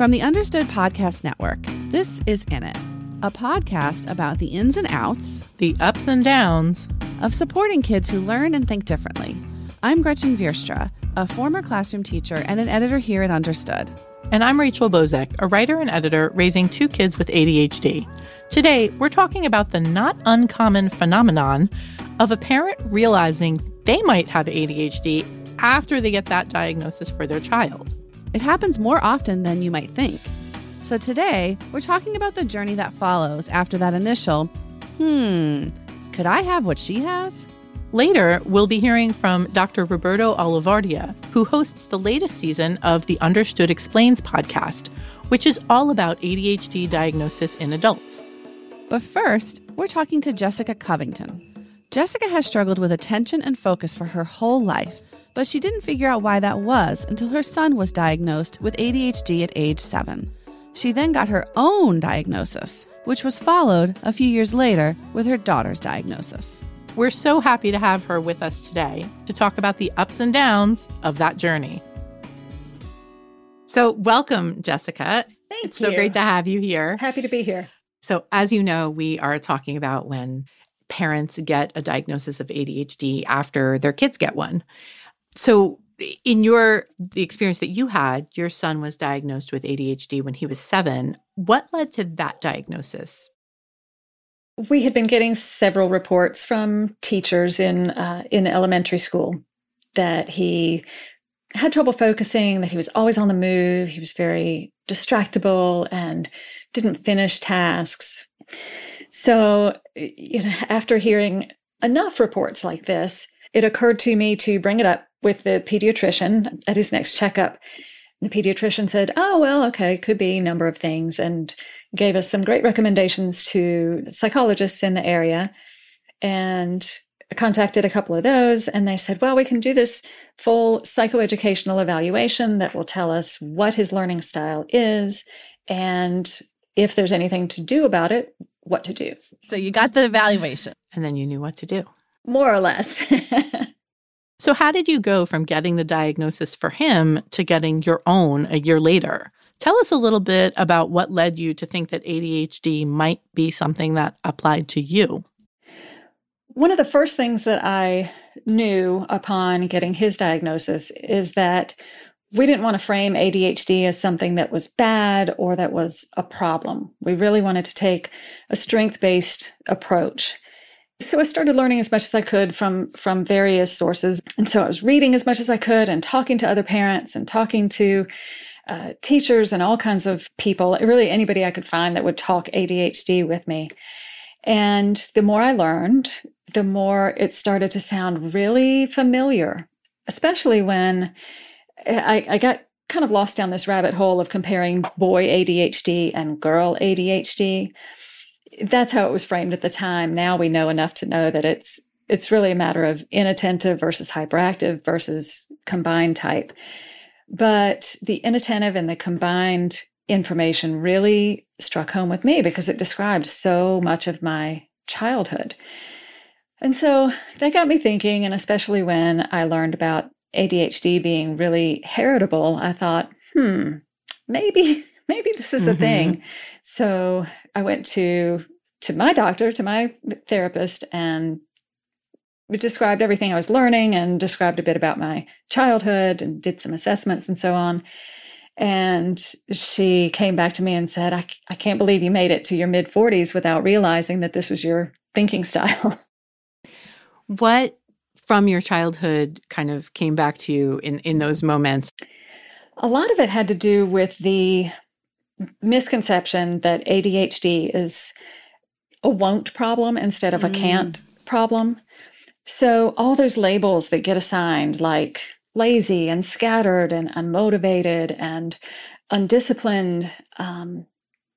From the Understood Podcast Network, this is In It, a podcast about the ins and outs, the ups and downs of supporting kids who learn and think differently. I'm Gretchen Vierstra, a former classroom teacher and an editor here at Understood. And I'm Rachel Bozek, a writer and editor raising two kids with ADHD. Today, we're talking about the not uncommon phenomenon of a parent realizing they might have ADHD after they get that diagnosis for their child. It happens more often than you might think. So today, we're talking about the journey that follows after that initial, hmm, could I have what she has? Later, we'll be hearing from Dr. Roberto Olivardia, who hosts the latest season of the Understood Explains podcast, which is all about ADHD diagnosis in adults. But first, we're talking to Jessica Covington. Jessica has struggled with attention and focus for her whole life but she didn't figure out why that was until her son was diagnosed with ADHD at age seven. She then got her own diagnosis, which was followed a few years later with her daughter's diagnosis. We're so happy to have her with us today to talk about the ups and downs of that journey. So, welcome, Jessica. Thank it's you. so great to have you here. Happy to be here. So, as you know, we are talking about when parents get a diagnosis of ADHD after their kids get one. So, in your the experience that you had, your son was diagnosed with ADHD when he was 7. What led to that diagnosis? We had been getting several reports from teachers in uh, in elementary school that he had trouble focusing, that he was always on the move, he was very distractible and didn't finish tasks. So, you know, after hearing enough reports like this, it occurred to me to bring it up with the pediatrician at his next checkup. The pediatrician said, Oh, well, okay, could be a number of things, and gave us some great recommendations to psychologists in the area. And contacted a couple of those, and they said, Well, we can do this full psychoeducational evaluation that will tell us what his learning style is and if there's anything to do about it, what to do. So you got the evaluation. And then you knew what to do. More or less. So, how did you go from getting the diagnosis for him to getting your own a year later? Tell us a little bit about what led you to think that ADHD might be something that applied to you. One of the first things that I knew upon getting his diagnosis is that we didn't want to frame ADHD as something that was bad or that was a problem. We really wanted to take a strength based approach. So I started learning as much as I could from from various sources, and so I was reading as much as I could, and talking to other parents, and talking to uh, teachers, and all kinds of people. Really, anybody I could find that would talk ADHD with me. And the more I learned, the more it started to sound really familiar, especially when I, I got kind of lost down this rabbit hole of comparing boy ADHD and girl ADHD that's how it was framed at the time. Now we know enough to know that it's it's really a matter of inattentive versus hyperactive versus combined type. But the inattentive and the combined information really struck home with me because it described so much of my childhood. And so that got me thinking, and especially when I learned about ADHD being really heritable, I thought, hmm, maybe maybe this is mm-hmm. a thing. So I went to to my doctor, to my therapist, and described everything I was learning and described a bit about my childhood and did some assessments and so on. And she came back to me and said, I, I can't believe you made it to your mid 40s without realizing that this was your thinking style. What from your childhood kind of came back to you in, in those moments? A lot of it had to do with the misconception that ADHD is a won't problem instead of a can't mm. problem. So, all those labels that get assigned, like lazy and scattered and unmotivated and undisciplined, um,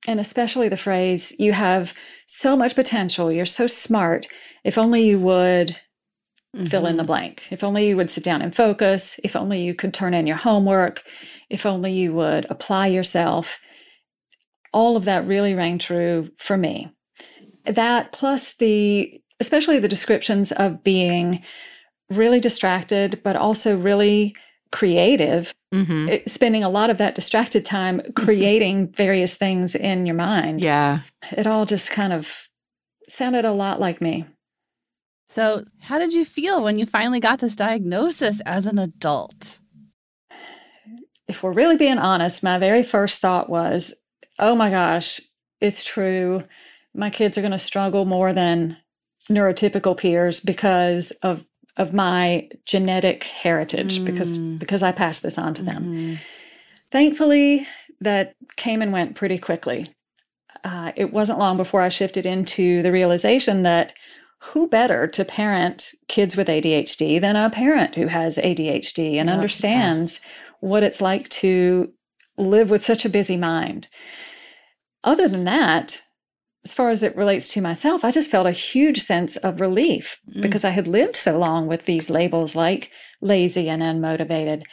and especially the phrase, you have so much potential, you're so smart, if only you would mm-hmm. fill in the mm-hmm. blank, if only you would sit down and focus, if only you could turn in your homework, if only you would apply yourself all of that really rang true for me. That plus the, especially the descriptions of being really distracted, but also really creative, Mm-hmm. it- spending a lot of that distracted time creating various things in your mind. Yeah. It all just kind of sounded a lot like me. So, how did you feel when you finally got this diagnosis as an adult? If we're really being honest, my very first thought was, oh my gosh, it's true. My kids are going to struggle more than neurotypical peers because of of my genetic heritage because Mm. because I passed this on to them. Mhm. Thankfully, that came and went pretty quickly. Uh, it wasn't long before I shifted into the realization that who better to parent kids with ADHD than a parent who has ADHD and understands what it's like to live with such a busy mind. Other than that, as far as it relates to myself, I just felt a huge sense of relief Mm. because I had lived so long with these labels like lazy and unmotivated.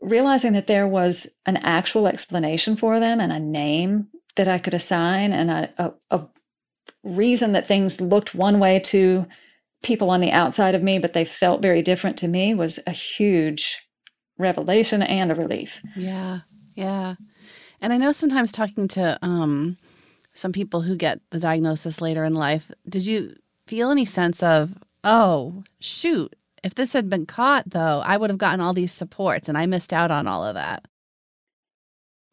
Realizing that there was an actual explanation for them and a name that I could assign and a, a, a reason that things looked one way to people on the outside of me, but they felt very different to me was a huge revelation and a relief. Yeah. Yeah. And I know sometimes talking to um some people who get the diagnosis later in life, did you feel any sense of, oh, shoot, if this had been caught though, I would have gotten all these supports and I missed out on all of that.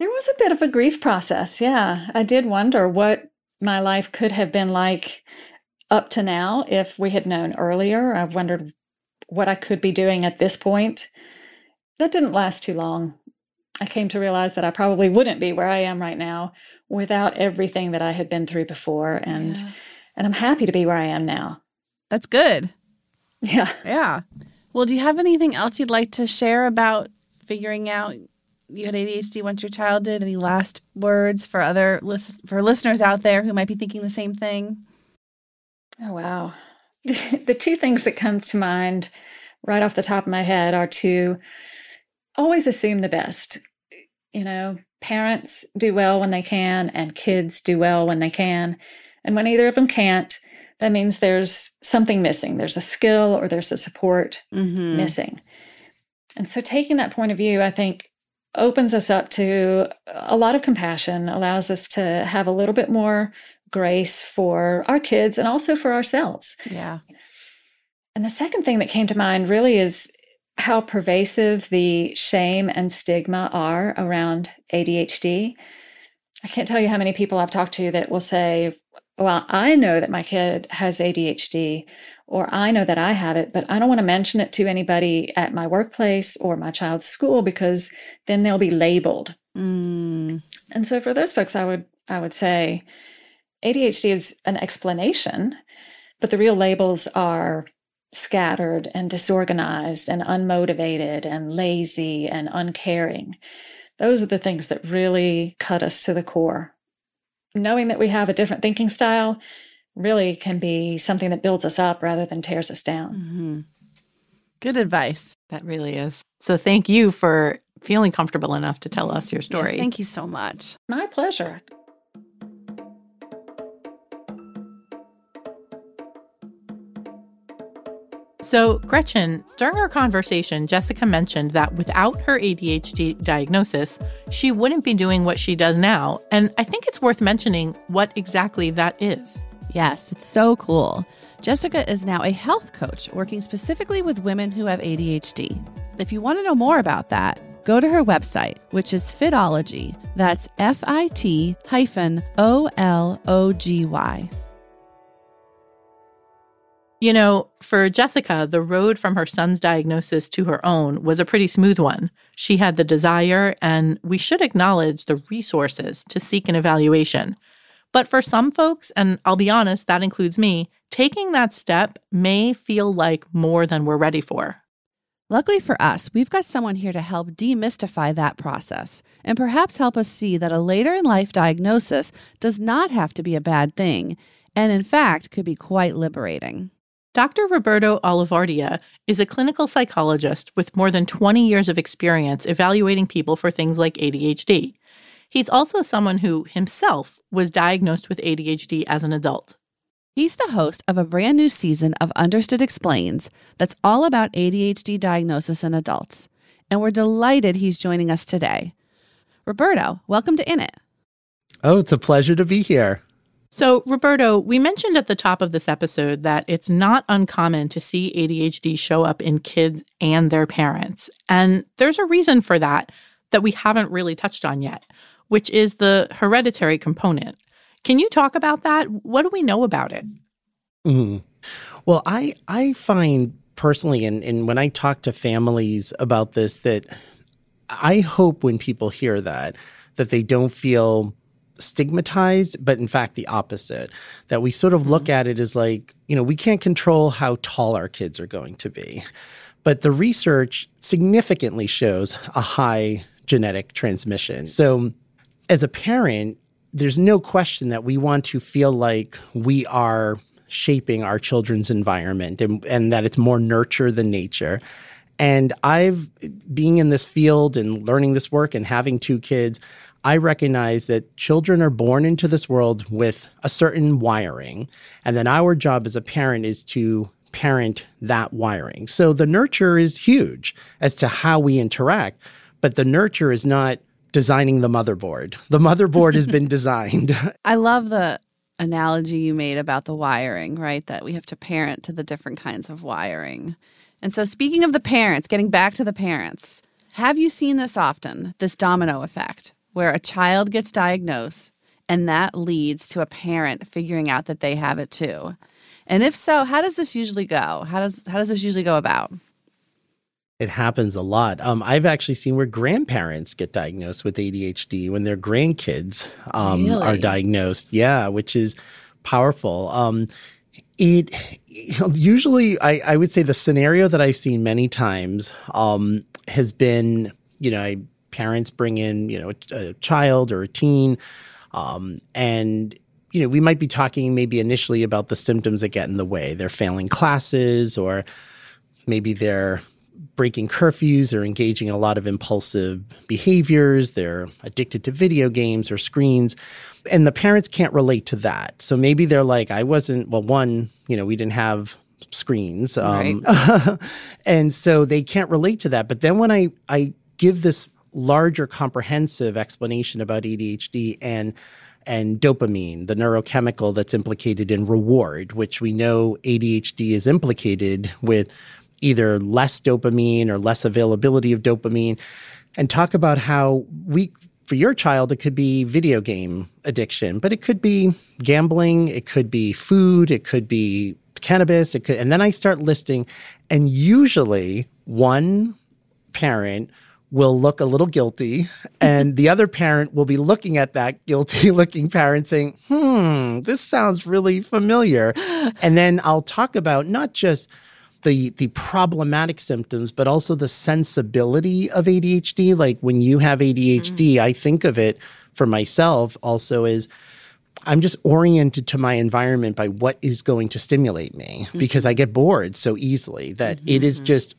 There was a bit of a grief process. Yeah. I did wonder what my life could have been like up to now if we had known earlier. I've wondered what I could be doing at this point. That didn't last too long. I came to realize that I probably wouldn't be where I am right now without everything that I had been through before and Yeah. and I'm happy to be where I am now. That's good. Yeah. Yeah. Well, do you have anything else you'd like to share about figuring out you had ADHD once your child did? Any last words for other lis- for listeners out there who might be thinking the same thing? Oh, wow. The two things that come to mind right off the top of my head are to always assume the best. You know, parents do well when they can, and kids do well when they can. And when either of them can't, that means there's something missing. There's a skill or there's a support Mm-hmm. missing. And so taking that point of view, I think opens us up to a lot of compassion, allows us to have a little bit more grace for our kids and also for ourselves. Yeah. And the second thing that came to mind really is how pervasive the shame and stigma are around ADHD. I can't tell you how many people I've talked to that will say, Well, I know that my kid has ADHD, or I know that I have it, but I don't want to mention it to anybody at my workplace or my child's school because then they'll be labeled. Mm. And so for those folks, I would I would say ADHD is an explanation, but the real labels are scattered and disorganized and unmotivated and lazy and uncaring. Those are the things that really cut us to the core. Knowing that we have a different thinking style really can be something that builds us up rather than tears us down. hmm Good advice. That really is. So thank you for feeling comfortable enough to tell us your Yes, story. thank you so much. My pleasure. So, Gretchen, during our conversation, Jessica mentioned that without her ADHD diagnosis, she wouldn't be doing what she does now. And I think it's worth mentioning what exactly that is. Yes, it's so cool. Jessica is now a health coach working specifically with women who have ADHD. If you want to know more about that, go to her website, which is Fitology. That's F I T hyphen O L O G Y. You know, for Jessica, the road from her son's diagnosis to her own was a pretty smooth one. She had the desire, and we should acknowledge the resources to seek an evaluation. But for some folks, and I'll be honest, that includes me, taking that step may feel like more than we're ready for. Luckily for us, we've got someone here to help demystify that process and perhaps help us see that a later in life diagnosis does not have to be a bad thing, and in fact could be quite liberating. Dr. Roberto Olivardia is a clinical psychologist with more than 20 years of experience evaluating people for things like ADHD. He's also someone who himself was diagnosed with ADHD as an adult. He's the host of a brand new season of Understood Explains that's all about ADHD diagnosis in adults. and we're delighted he's joining us today. Roberto, welcome to In It. Oh, it's a pleasure to be here. So, Roberto, we mentioned at the top of this episode that it's not uncommon to see ADHD show up in kids and their parents. And there's a reason for that that we haven't really touched on yet, which is the hereditary component. Can you talk about that? What do we know about it? Mm. Well, I I find personally, and, and when I talk to families about this, that I hope when people hear that, that they don't feel stigmatized, but in fact, the opposite. That we sort of look mm-hmm. at it as like, you know, we can't control how tall our kids are going to be. But the research significantly shows a high genetic transmission. So, as a parent, there's no question that we want to feel like we are shaping our children's environment and, and that it's more nurture than nature. And I've being in this field and learning this work and having two kids, I recognize that children are born into this world with a certain wiring. And then our job as a parent is to parent that wiring. So the nurture is huge as to how we interact, but the nurture is not designing the motherboard. The motherboard has been designed. I love the analogy you made about the wiring, right? That we have to parent to the different kinds of wiring. And so, speaking of the parents, getting back to the parents, have you seen this often, this domino effect, where a child gets diagnosed and that leads to a parent figuring out that they have it too? And if so, how does this usually go? How does how does this usually go about? It happens a lot. Um, I've actually seen where grandparents get diagnosed with ADHD when their grandkids um, really? are diagnosed. Yeah, which is powerful. Um, it usually, I, I, would say, the scenario that I've seen many times um, has been, you know, parents bring in, you know, a, a child or a teen, um, and you know, we might be talking maybe initially about the symptoms that get in the way. They're failing classes, or maybe they're breaking curfews or engaging in a lot of impulsive behaviors. They're addicted to video games or screens. And the parents can't relate to that. So maybe they're like, I wasn't, well, one, you know, we didn't have screens. Um, right. and so they can't relate to that. But then when I, I give this larger comprehensive explanation about ADHD and and dopamine, the neurochemical that's implicated in reward, which we know ADHD is implicated with either less dopamine or less availability of dopamine, and talk about how we for your child, it could be video game addiction, but it could be gambling, it could be food, it could be cannabis, it could, and then I start listing, and usually one parent will look a little guilty, and the other parent will be looking at that guilty looking parent saying, hmm, this sounds really familiar. And then I'll talk about not just the the problematic symptoms, but also the sensibility of ADHD. Like when you have ADHD, mm-hmm. I think of it for myself also as I'm just oriented to my environment by what is going to stimulate me mm-hmm. because I get bored so easily that mm-hmm. it is mm-hmm. just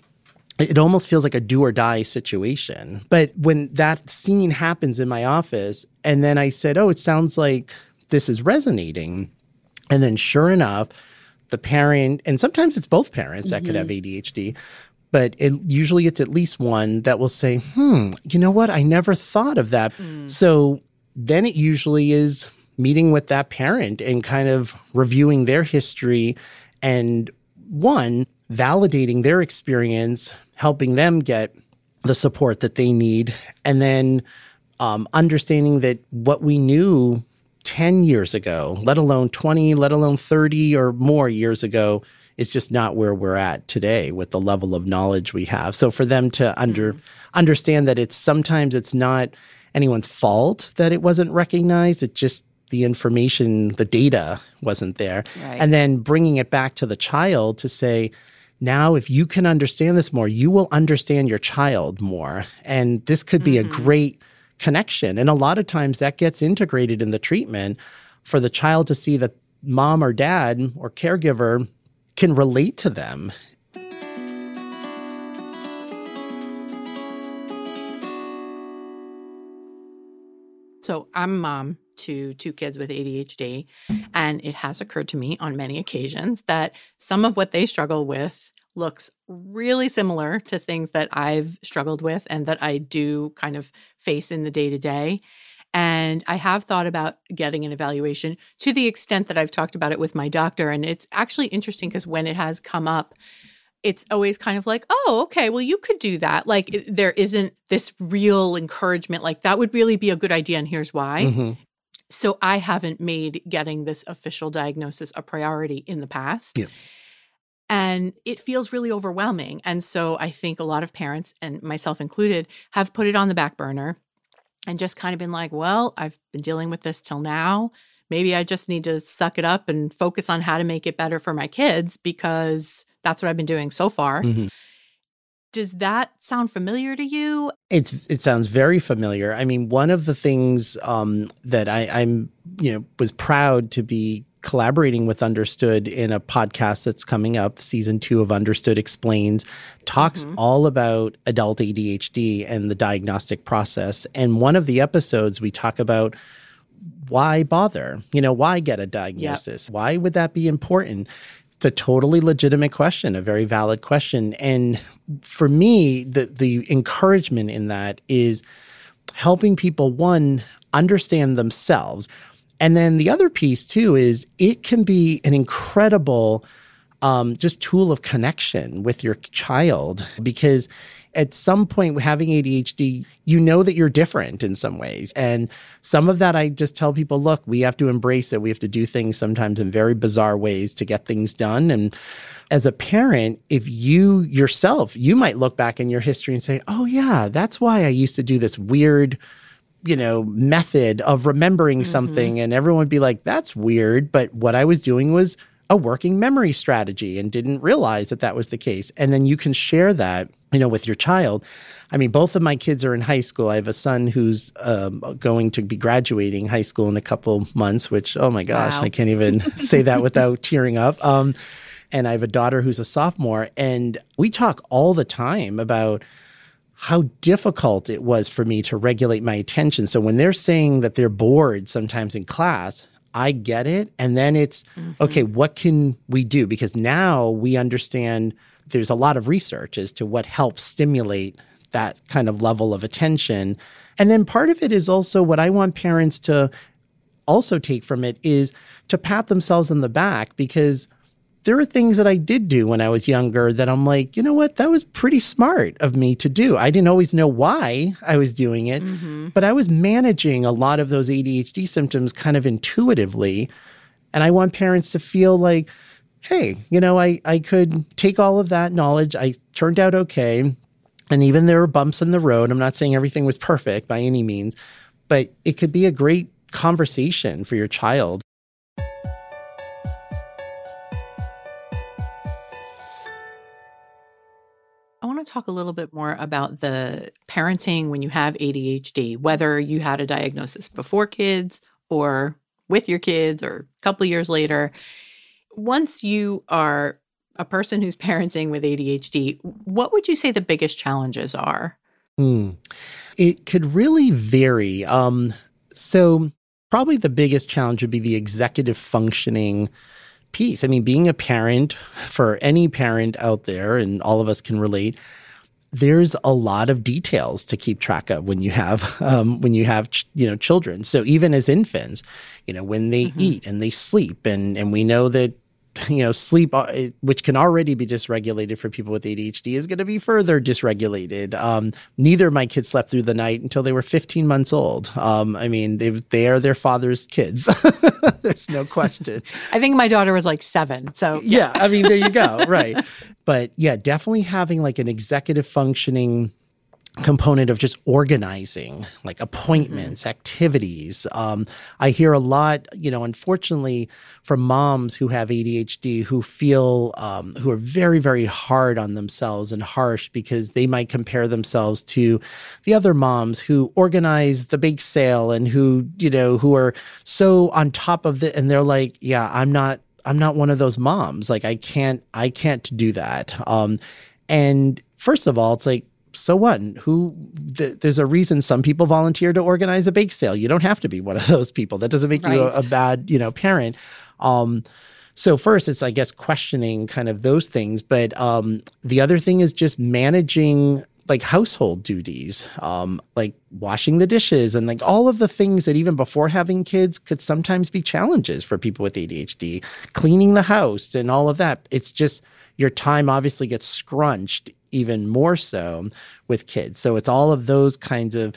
it almost feels like a do or die situation. But when that scene happens in my office, and then I said, Oh, it sounds like this is resonating. And then sure enough, the parent, and sometimes it's both parents that mm-hmm. could have mm-hmm. ADHD, but it, usually it's at least one that will say, hmm, you know what? I never thought of that. Mm. So then it usually is meeting with that parent and kind of reviewing their history and one, validating their experience, helping them get the support that they need, and then um, understanding that what we knew 10 years ago, let alone 20, let alone 30 or more years ago, is just not where we're at today with the level of knowledge we have. So for them to under mm. understand that it's sometimes it's not anyone's fault that it wasn't recognized, it just the information, the data wasn't there. Right. And then bringing it back to the child to say, now if you can understand this more, you will understand your child more. And this could be mm-hmm. a great connection. And a lot of times that gets integrated in the treatment for the child to see that mom or dad or caregiver can relate to them. So I'm mom to two kids with ADHD, and it has occurred to me on many occasions that some of what they struggle with looks really similar to things that I've struggled with and that I do kind of face in the day to day. And I have thought about getting an evaluation to the extent that I've talked about it with my doctor. And it's actually interesting because when it has come up, it's always kind of like, oh, okay, well, you could do that. Like, it, there isn't this real encouragement, like, that would really be a good idea. And here's why. Mm-hmm. So I haven't made getting this official diagnosis a priority in the past. Yeah. And it feels really overwhelming. And so I think a lot of parents, and myself included, have put it on the back burner and just kind of been like, well, I've been dealing with this till now. Maybe I just need to suck it up and focus on how to make it better for my kids because that's what I've been doing so far. Mm-hmm. Does that sound familiar to you? It's it sounds very familiar. I mean, one of the things um, that I, I'm you know was proud to be collaborating with Understood in a podcast that's coming up. Season two of Understood Explains talks mm-hmm. all about adult ADHD and the diagnostic process. And one of the episodes, we talk about why bother? You know, why get a diagnosis? Yep. Why would that be important? It's a totally legitimate question, a very valid question. And for me, the the encouragement in that is helping people one understand themselves and then the other piece too is it can be an incredible um, just tool of connection with your child because at some point having ADHD, you know that you're different in some ways. And some of that I just tell people, look, we have to embrace it. We have to do things sometimes in very bizarre ways to get things done. And as a parent, if you yourself, you might look back in your history and say, oh, yeah, that's why I used to do this weird you know, method of remembering mm-hmm. something. And everyone would be like, that's weird. But what I was doing was a working memory strategy and didn't realize that that was the case. And then you can share that, you know, with your child. I mean, both of my kids are in high school. I have a son who's um, going to be graduating high school in a couple months, which, oh my gosh, wow. I can't even say that without tearing up. Um, and I have a daughter who's a sophomore. And we talk all the time about, how difficult it was for me to regulate my attention. So when they're saying that they're bored sometimes in class, I get it. And then it's, mm-hmm. okay, what can we do? Because now we understand there's a lot of research as to what helps stimulate that kind of level of attention. And then part of it is also what I want parents to also take from it is to pat themselves on the back because there are things that I did do when I was younger that I'm like, you know what, that was pretty smart of me to do. I didn't always know why I was doing it, mm-hmm. but I was managing a lot of those ADHD symptoms kind of intuitively. And I want parents to feel like, hey, you know, I, I could take all of that knowledge. I turned out okay. And even there were bumps in the road. I'm not saying everything was perfect by any means, but it could be a great conversation for your child talk a little bit more about the parenting when you have ADHD, whether you had a diagnosis before kids or with your kids or a couple years later. Once you are a person who's parenting with ADHD, what would you say the biggest challenges are? Mm. It could really vary. Um, so, probably the biggest challenge would be the executive functioning piece. I mean, being a parent for any parent out there, and all of us can relate, there's a lot of details to keep track of when you have um, when you have ch- you know children. So even as infants, you know when they mm-hmm. eat and they sleep, and and we know that you know, sleep, uh, which can already be dysregulated for people with ADHD, is going to be further dysregulated. Um, neither of my kids slept through the night until they were 15 months old. Um, I mean, they they are their father's kids. There's no question. I think my daughter was like seven. So yeah, yeah I mean, there you go. Right. But yeah, definitely having like an executive functioning component of just organizing like appointments mm-hmm. activities. Um, i hear a lot you know unfortunately from moms who have adhd who feel um, who are very very hard on themselves and harsh because they might compare themselves to the other moms who organize the bake sale and who you know who are so on top of it and they're like yeah i'm not i'm not one of those moms. Like i can't i can't do that. Um, and first of all it's like so what? Who? Th- there's a reason some people volunteer to organize a bake sale. You don't have to be one of those people. That doesn't make right. you a, a, bad, you know, parent. Um, So first, it's I guess questioning kind of those things, but um, the other thing is just managing like household duties, um, like washing the dishes and like all of the things that even before having kids could sometimes be challenges for people with ADHD, cleaning the house and all of that. It's just your time obviously gets scrunched even more so with kids. So it's all of those kinds of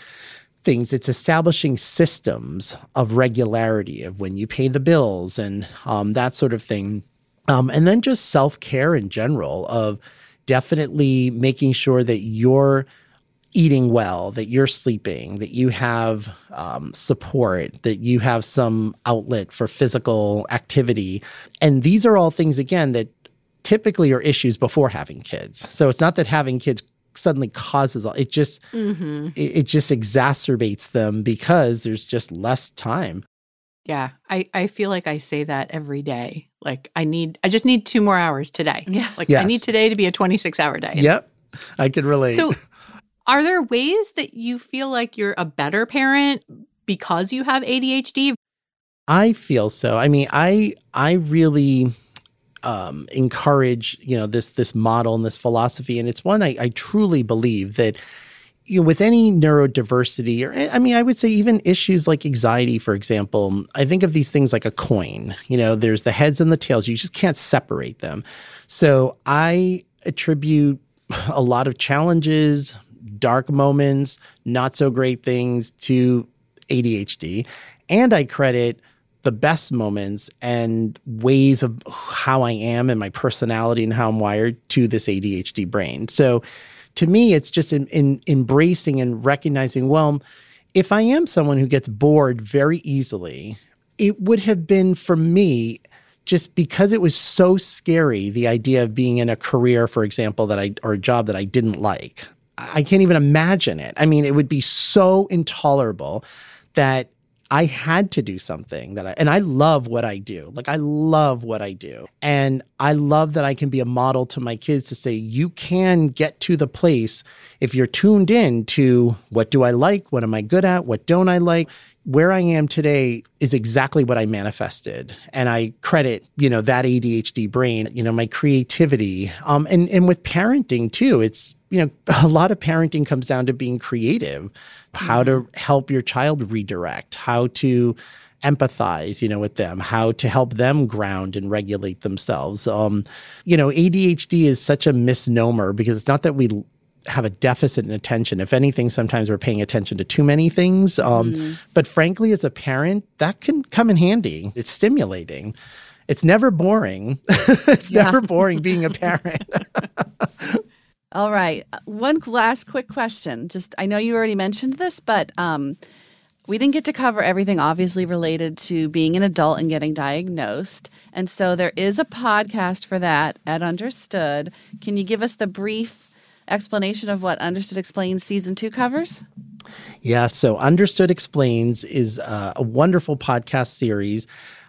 things. It's establishing systems of regularity of when you pay the bills and um, that sort of thing. Um, and then just self care in general of definitely making sure that you're eating well, that you're sleeping, that you have um, support, that you have some outlet for physical activity. And these are all things, again, that typically are issues before having kids. So it's not that having kids suddenly causes all it just mm-hmm. it, it just exacerbates them because there's just less time yeah, I, I feel like I say that every day. Like I need, I just need two more hours today. Yeah. Like yes. I need today to be a 26 hour day. Yep. I can relate. So are there ways that you feel like you're a better parent because you have ADHD? I feel so. I mean, I, I really, um, encourage, you know, this, this model and this philosophy. And it's one I, I truly believe that you know, with any neurodiversity, or eh, I mean, I would say even issues like anxiety, for example, I think of these things like a coin. You know, there's the heads and the tails. You just can't separate them. So I attribute a lot of challenges, dark moments, not so great things to ADHD. And I credit the best moments and ways of how I am and my personality and how I'm wired to this ADHD brain. So, to me, it's just in, in embracing and recognizing, well, if I am someone who gets bored very easily, it would have been for me just because it was so scary the idea of being in a career for example that I or a job that I didn't like. I can't even imagine it. I mean, it would be so intolerable that I had to do something that I, and I love what I do. Like, I love what I do. And I love that I can be a model to my kids to say, you can get to the place if you're tuned in to what do I like? What am I good at? What don't I like? Where I am today is exactly what I manifested. And I credit, you know, that ADHD brain, you know, my creativity. Um, and, and with parenting too, it's, you know, a lot of parenting comes down to being creative how to mm-hmm. help your child redirect, how to empathize, you know, with them, how to help them ground and regulate themselves. Um, you know, ADHD is such a misnomer because it's not that we have a deficit in attention. If anything, sometimes we're paying attention to too many things. Um, mm-hmm. But frankly, as a parent, that can come in handy. It's stimulating. It's never boring. it's yeah. never boring being a parent. All right. One last quick question. Just, I know you already mentioned this, but um, we didn't get to cover everything obviously related to being an adult and getting diagnosed. And so there is a podcast for that at Understood. Can you give us the brief explanation of what Understood Explains season two covers? Yeah, so Understood Explains is uh, a wonderful podcast series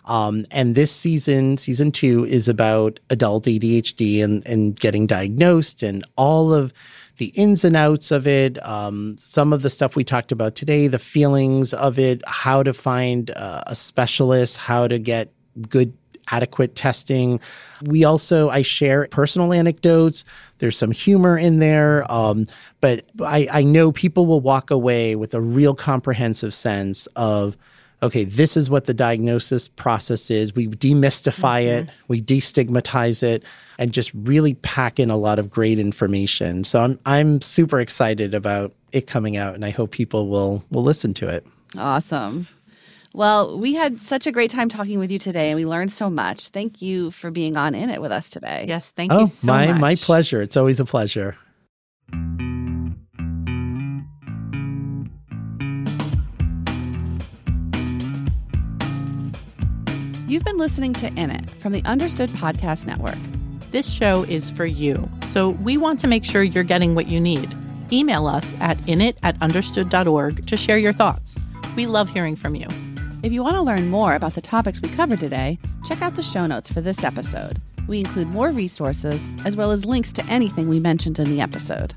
um, and this season, season two, is about adult ADHD and, and getting diagnosed and all of the ins and outs of it, um, some of the stuff we talked about today, the feelings of it, how to find uh, a specialist, how to get good adequate testing. We also, I share personal anecdotes. There's some humor in there. Um, but I, I know people will walk away with a real comprehensive sense of okay, this is what the diagnosis process is. We demystify mm-hmm. it, we destigmatize it, and just really pack in a lot of great information. So I'm I'm super excited about it coming out, and I hope people will will listen to it. Awesome. Well, we had such a great time talking with you today, and we learned so much. Thank you for being on in it with us today. Yes, thank oh, you so my, much. My pleasure. It's always a pleasure. You've been listening to In It from the Understood Podcast Network. This show is for you, so we want to make sure you're getting what you need. Email us at init at understood.org to share your thoughts. We love hearing from you. If you want to learn more about the topics we covered today, check out the show notes for this episode. We include more resources as well as links to anything we mentioned in the episode.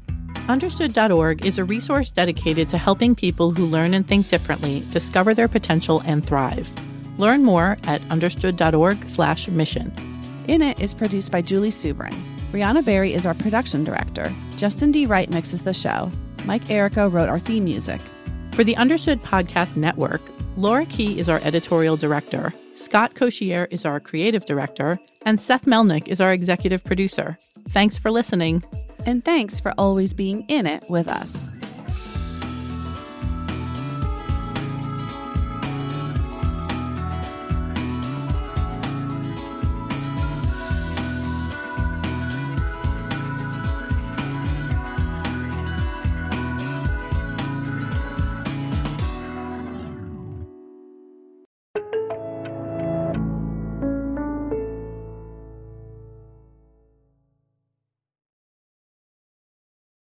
Understood.org is a resource dedicated to helping people who learn and think differently discover their potential and thrive. Learn more at understood.org/mission. In It is produced by Julie Subrin. Brianna Barry is our production director. Justin D. Wright mixes the show. Mike Errico wrote our theme music. For the Understood Podcast Network, Laura Key is our editorial director, Scott Cocchiere is our creative director, and Seth Melnick is our executive producer. Thanks for listening. And thanks for always being in it with us.